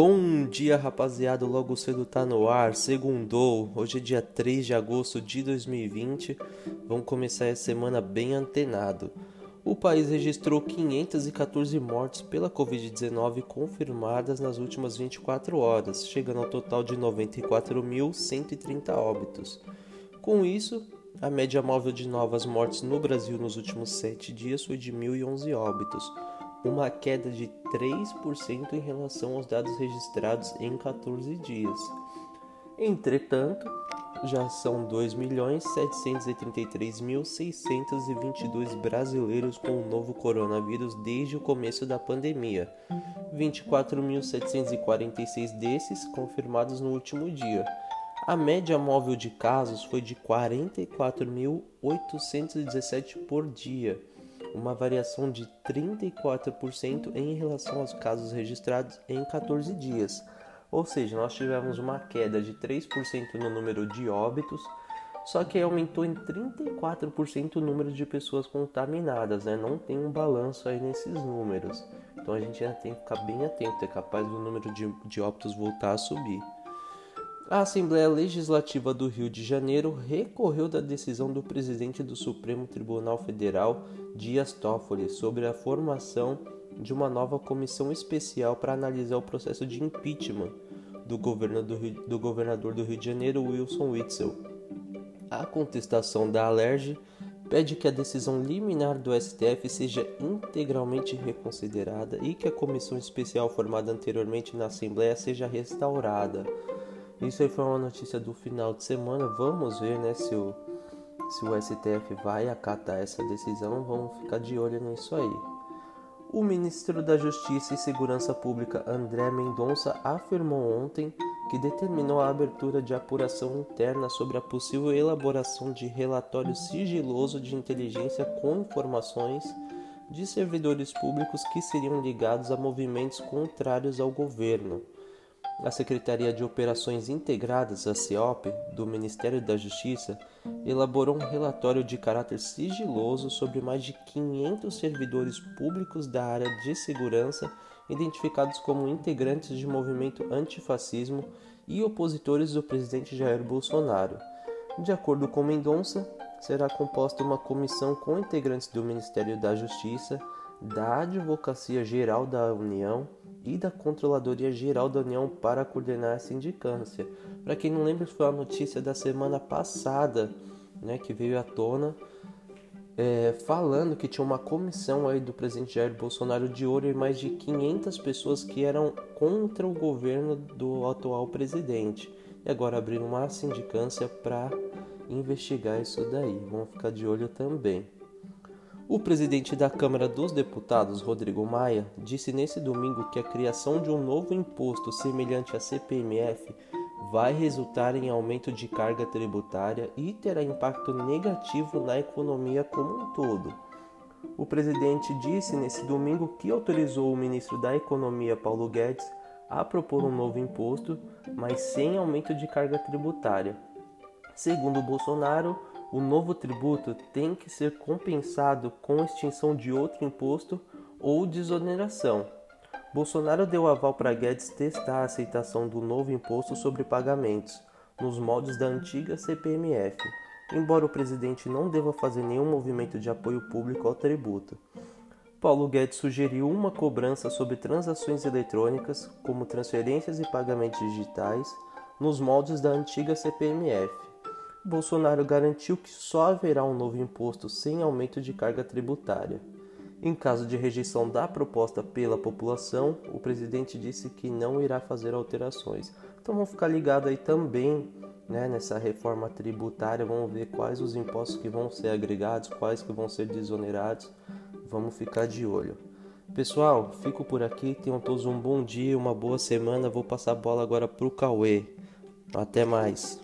Bom dia, rapaziada. Logo cedo tá no ar. Segundou. Hoje é dia 3 de agosto de 2020. Vamos começar a semana bem antenado. O país registrou 514 mortes pela Covid-19 confirmadas nas últimas 24 horas, chegando ao total de 94.130 óbitos. Com isso, a média móvel de novas mortes no Brasil nos últimos 7 dias foi de 1.011 óbitos uma queda de 3% em relação aos dados registrados em 14 dias. Entretanto, já são 2.733.622 brasileiros com o novo coronavírus desde o começo da pandemia, 24.746 desses confirmados no último dia. A média móvel de casos foi de 44.817 por dia uma variação de 34% em relação aos casos registrados em 14 dias. Ou seja, nós tivemos uma queda de 3% no número de óbitos, só que aumentou em 34% o número de pessoas contaminadas, né? Não tem um balanço aí nesses números. Então a gente ainda tem que ficar bem atento, é capaz do número de, de óbitos voltar a subir. A Assembleia Legislativa do Rio de Janeiro recorreu da decisão do presidente do Supremo Tribunal Federal, Dias Toffoli, sobre a formação de uma nova comissão especial para analisar o processo de impeachment do, do, Rio, do governador do Rio de Janeiro, Wilson Witzel. A contestação da Alerj pede que a decisão liminar do STF seja integralmente reconsiderada e que a comissão especial formada anteriormente na Assembleia seja restaurada. Isso aí foi uma notícia do final de semana. Vamos ver né, se, o, se o STF vai acatar essa decisão. Vamos ficar de olho nisso aí. O ministro da Justiça e Segurança Pública André Mendonça afirmou ontem que determinou a abertura de apuração interna sobre a possível elaboração de relatório sigiloso de inteligência com informações de servidores públicos que seriam ligados a movimentos contrários ao governo a Secretaria de Operações Integradas, a CEOP, do Ministério da Justiça, elaborou um relatório de caráter sigiloso sobre mais de 500 servidores públicos da área de segurança identificados como integrantes de movimento antifascismo e opositores do presidente Jair Bolsonaro. De acordo com Mendonça, será composta uma comissão com integrantes do Ministério da Justiça, da Advocacia Geral da União, e da Controladoria Geral da União para coordenar a sindicância. Para quem não lembra, foi a notícia da semana passada né, que veio à tona é, falando que tinha uma comissão aí do presidente Jair Bolsonaro de olho em mais de 500 pessoas que eram contra o governo do atual presidente. E agora abriram uma sindicância para investigar isso daí. Vamos ficar de olho também. O presidente da Câmara dos Deputados, Rodrigo Maia, disse nesse domingo que a criação de um novo imposto semelhante à CPMF vai resultar em aumento de carga tributária e terá impacto negativo na economia como um todo. O presidente disse nesse domingo que autorizou o ministro da Economia, Paulo Guedes, a propor um novo imposto, mas sem aumento de carga tributária. Segundo Bolsonaro, o novo tributo tem que ser compensado com extinção de outro imposto ou desoneração. Bolsonaro deu aval para Guedes testar a aceitação do novo imposto sobre pagamentos, nos moldes da antiga CPMF, embora o presidente não deva fazer nenhum movimento de apoio público ao tributo. Paulo Guedes sugeriu uma cobrança sobre transações eletrônicas, como transferências e pagamentos digitais, nos moldes da antiga CPMF. Bolsonaro garantiu que só haverá um novo imposto sem aumento de carga tributária. Em caso de rejeição da proposta pela população, o presidente disse que não irá fazer alterações. Então vamos ficar ligado aí também né, nessa reforma tributária, vamos ver quais os impostos que vão ser agregados, quais que vão ser desonerados. Vamos ficar de olho. Pessoal, fico por aqui, tenham todos um bom dia, uma boa semana. Vou passar a bola agora pro Cauê. Até mais.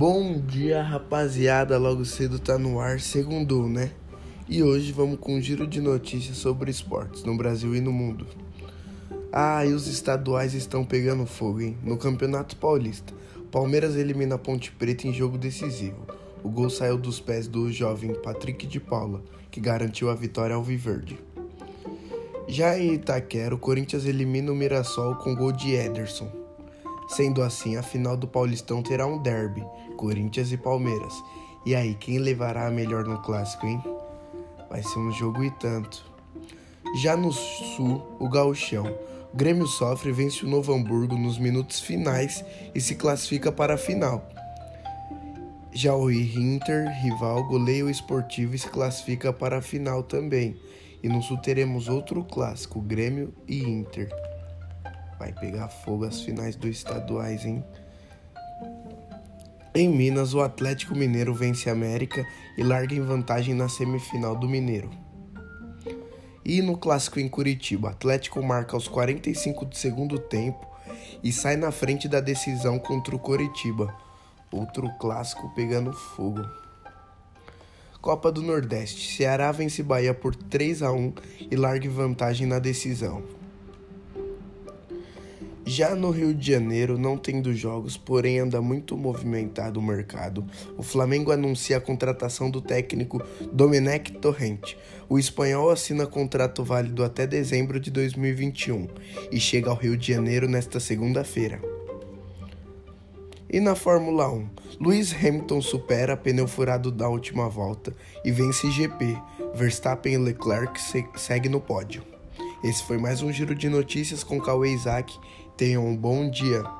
Bom dia, rapaziada. Logo cedo tá no ar, segundo, né? E hoje vamos com um giro de notícias sobre esportes no Brasil e no mundo. Ah, e os estaduais estão pegando fogo, hein? No Campeonato Paulista, Palmeiras elimina a Ponte Preta em jogo decisivo. O gol saiu dos pés do jovem Patrick de Paula, que garantiu a vitória ao Viverde. Já em Itaquera, o Corinthians elimina o Mirassol com gol de Ederson. Sendo assim, a final do Paulistão terá um derby, Corinthians e Palmeiras. E aí, quem levará a melhor no clássico, hein? Vai ser um jogo e tanto. Já no sul, o Gauchão. O Grêmio sofre vence o Novo Hamburgo nos minutos finais e se classifica para a final. Já o Inter, rival, goleia o Esportivo e se classifica para a final também. E no sul teremos outro clássico, Grêmio e Inter. Vai pegar fogo as finais dos estaduais, hein? Em Minas, o Atlético Mineiro vence a América e larga em vantagem na semifinal do Mineiro. E no clássico em Curitiba, Atlético marca aos 45 do segundo tempo e sai na frente da decisão contra o Curitiba. Outro clássico pegando fogo. Copa do Nordeste. Ceará vence Bahia por 3 a 1 e larga em vantagem na decisão. Já no Rio de Janeiro, não tendo jogos, porém anda muito movimentado o mercado, o Flamengo anuncia a contratação do técnico Domenech Torrente. O espanhol assina contrato válido até dezembro de 2021 e chega ao Rio de Janeiro nesta segunda-feira. E na Fórmula 1, Lewis Hamilton supera pneu furado da última volta e vence GP. Verstappen e Leclerc segue no pódio. Esse foi mais um giro de notícias com Cauê Isaac Tenham um bom dia.